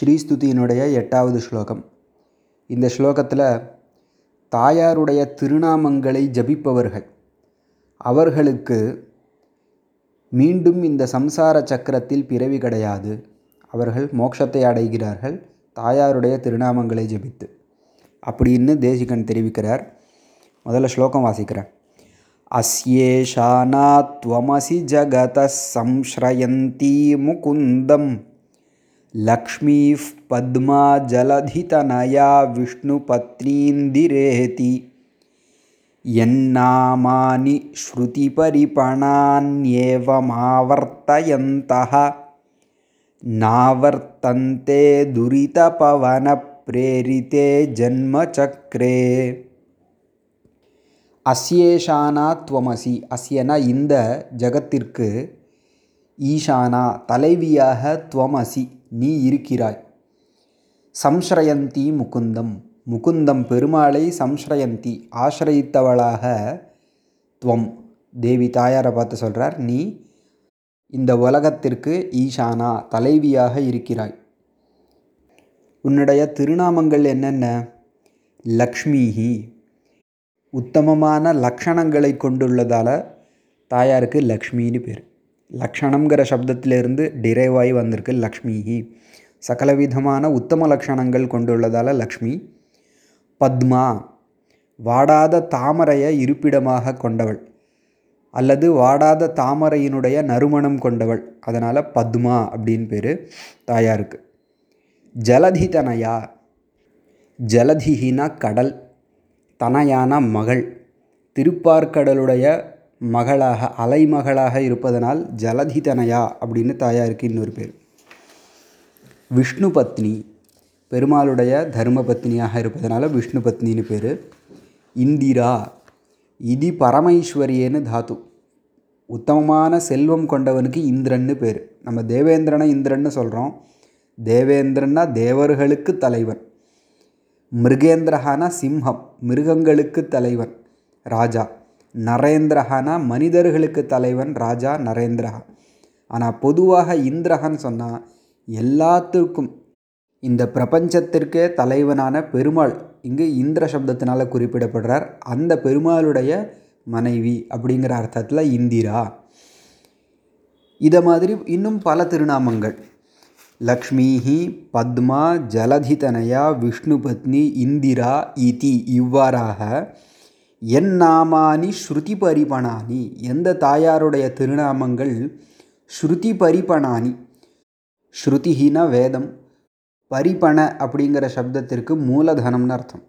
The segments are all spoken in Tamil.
ஸ்ரீஸ்துதியினுடைய எட்டாவது ஸ்லோகம். இந்த ஸ்லோகத்தில் தாயாருடைய திருநாமங்களை ஜபிப்பவர்கள். அவர்களுக்கு மீண்டும் இந்த சம்சார சக்கரத்தில் பிறவி கிடையாது. அவர்கள் மோட்சத்தை அடைகிறார்கள். தாயாருடைய திருநாமங்களை ஜபித்து. அப்படின்னு தேசிகன் தெரிவிக்கிறார். முதல்ல ஸ்லோகம் வாசிக்கிறேன். அஸ்யேஷானா ஜகத சம்ஸ்ரயந்தி முகுந்தம் लक्ष्मीः पद्मा जलधितनया विष्णुपत्नीन्दिरेति यन्नामानि श्रुतिपरिपणान्येवमावर्तयन्तः नावर्तन्ते दुरितपवनप्रेरिते जन्मचक्रे அஸ்யேஷானா துவமசி அஸ்யனா இந்த ஜகத்திற்கு ஈஷானா தலைவியாக துவமசி நீ இருக்கிறாய். சம்ஸ்ரயந்தி முகுந்தம். முகுந்தம் பெருமாளை சம்ஸ்ரயந்தி. ஆசிரயித்தவளாக துவம். தேவி தாயாரை பார்த்து சொல்கிறார் நீ இந்த உலகத்திற்கு ஈஷானா தலைவியாக இருக்கிறாய். உன்னுடைய திருநாமங்கள் என்னென்ன? லக்ஷ்மிஹி. உத்தமமான லக்ஷணங்களை கொண்டுள்ளதால் தாயாருக்கு லக்ஷ்மின்னு பேர். லக்ஷணங்கிற சப்தத்திலிருந்து டிரைவாகி வந்திருக்கு லக்ஷ்மிஹி சகலவிதமான உத்தம லக்ஷணங்கள் கொண்டுள்ளதால் லக்ஷ்மி. பத்மா வாடாத தாமரையை இருப்பிடமாக கொண்டவள். அல்லது வாடாத தாமரையினுடைய நறுமணம் கொண்டவள். அதனால் பத்மா அப்படின்னு பேர் தாயாருக்கு. ஜலதி தனயா ஜலதிஹினா கடல் தனையான மகள். திருப்பார்கடலுடைய மகளாக அலைமகளாக இருப்பதனால் ஜலதிதனயா அப்படின்னு தாயாருக்கு இன்னொரு பேர். விஷ்ணு பத்னி பெருமாளுடைய தர்ம பத்னியாக இருப்பதனால விஷ்ணு பத்னின்னு பேர். இந்திரா இதி பரமேஸ்வரியேன்னு தாத்து. உத்தமமான செல்வம் கொண்டவனுக்கு இந்திரன்னு பேர். நம்ம தேவேந்திரனை இந்திரன்னு சொல்கிறோம் தேவேந்திரன்னா தேவர்களுக்கு தலைவன். மிருகேந்திரஹானா சிம்ஹம் மிருகங்களுக்கு தலைவன் ராஜா. நரேந்திரஹானா மனிதர்களுக்கு தலைவன் ராஜா நரேந்திரஹா. ஆனால் பொதுவாக இந்திரஹான்னு சொன்னால் எல்லாத்துக்கும் இந்த பிரபஞ்சத்திற்கே தலைவனான பெருமாள். இங்கு இந்திர சப்தத்தினால் குறிப்பிடப்படுறார் அந்த பெருமாளுடைய மனைவி அப்படிங்கிற அர்த்தத்தில் இந்திரா. இதை மாதிரி இன்னும் பல திருநாமங்கள். லக்ஷ்மிஹி பத்மா ஜலதிதனயா விஷ்ணுபத்னி இந்திரா இதி இவ்வாறாக என் நாமானி ஸ்ருதி பரிபணானி. எந்த தாயாருடைய திருநாமங்கள் ஸ்ருதி பரிபணானி? ஸ்ருதிஹின வேதம். பரிபண அப்படிங்கிற சப்தத்திற்கு மூலதனம்னு அர்த்தம்.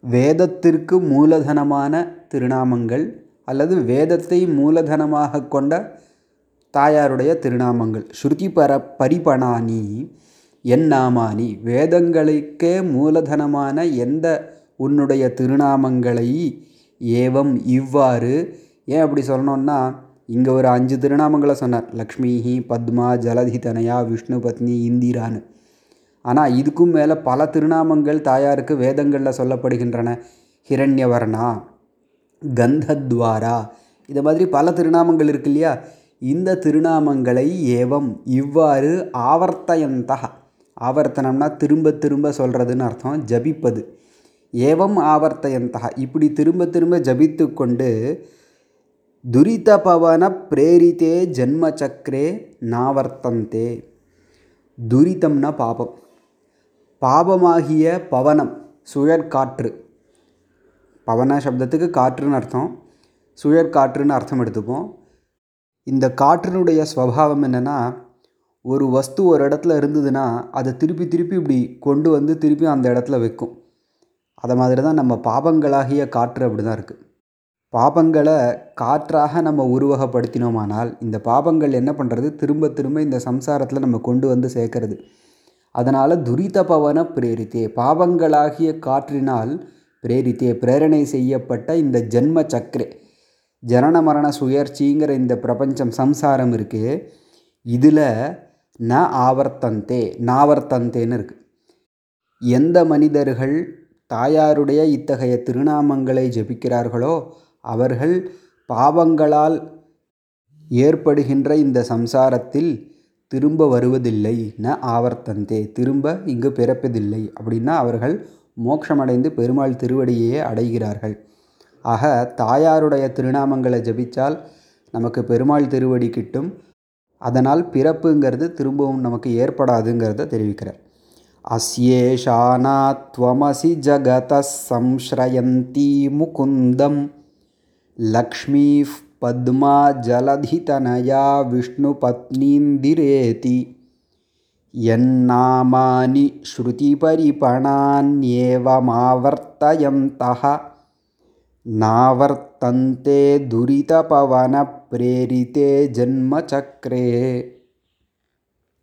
வேதத்திற்கு மூலதனமான திருநாமங்கள் அல்லது வேதத்தை மூலதனமாக கொண்ட தாயாருடைய திருநாமங்கள். ஸ்ருதி பர பரிபணானி என் நாமானி. வேதங்களுக்கே மூலதனமான எந்த உன்னுடைய திருநாமங்களை ஏவம் இவ்வாறு. ஏன் அப்படி சொல்லணும்னா இங்கே ஒரு அஞ்சு திருநாமங்களை சொன்னார். லக்ஷ்மிஹி பத்மா ஜலதி தனயா விஷ்ணு பத்னி இந்திரான்னு. ஆனால் இதுக்கும் மேலே பல திருநாமங்கள் தாயாருக்கு வேதங்களில் சொல்லப்படுகின்றன. ஹிரண்யவர்ணா கந்தத்வாரா இது மாதிரி பல திருநாமங்கள் இருக்கு இல்லையா? இந்த திருநாமங்களை ஏவம் இவ்வாறு ஆவர்த்தயந்தக ஆவர்த்தனம்னா திரும்ப திரும்ப சொல்கிறதுன்னு அர்த்தம் ஜபிப்பது. ஏவம் ஆவர்த்தயந்தக. இப்படி திரும்ப திரும்ப ஜபித்து கொண்டு துரித பவன பிரேரித்தே ஜென்ம சக்கரே நாவர்த்தந்தே. துரிதம்னா பாபம். பாபமாகிய பவனம் சுழற்காற்று. பவன சப்தத்துக்கு காற்றுன்னு அர்த்தம். சுழற்காற்றுன்னு அர்த்தம் எடுத்துப்போம். இந்த காற்றினுடைய ஸ்வபாவம் என்னென்னா ஒரு வஸ்து ஒரு இடத்துல இருந்ததுன்னா அதை திருப்பி திருப்பி இப்படி கொண்டு வந்து திருப்பி அந்த இடத்துல வைக்கும். அதை மாதிரி தான் நம்ம பாபங்களாகிய காற்று அப்படி தான் இருக்குது பாபங்களை காற்றாக நம்ம உருவகப்படுத்தினோமானால் இந்த பாபங்கள் என்ன பண்ணுறது திரும்ப திரும்ப இந்த சம்சாரத்தில் நம்ம கொண்டு வந்து சேர்க்கறது. அதனால் துரித பவன பிரேரித்தே பாவங்களாகிய காற்றினால் பிரேரித்தே பிரேரணை செய்யப்பட்ட இந்த ஜென்ம சக்கரே ஜனன மரண சுயற்சிங்கிற இந்த பிரபஞ்சம் சம்சாரம் இருக்குது இதில் ந ஆவர்த்தந்தே நாவர்த்தந்தேன்னு இருக்குது எந்த மனிதர்கள் தாயாருடைய இத்தகைய திருநாமங்களை ஜபிக்கிறார்களோ அவர்கள் பாவங்களால் ஏற்படுகின்ற இந்த சம்சாரத்தில் திரும்ப வருவதில்லை. ந ஆவர்த்தந்தே திரும்ப இங்கு பிறப்பதில்லை அப்படின்னா அவர்கள் மோட்சமடைந்து பெருமாள் திருவடியையே அடைகிறார்கள். ஆக தாயாருடைய திருநாமங்களை ஜபித்தால் நமக்கு பெருமாள் திருவடி கிட்டும். அதனால் பிறப்புங்கிறது திரும்பவும் நமக்கு ஏற்படாதுங்கிறத தெரிவிக்கிறார். अस्येषाना त्वमसि जगतः संश्रयन्ती मुकुन्दं लक्ष्मीः पद्मा जलधितनया विष्णुपत्नीन्दिरेति। यन्नामानि श्रुतिपरिपणान्येवमावर्तयन्तः। नावर्तन्ते दुरितपवनप्रेरिते जन्मचक्रे।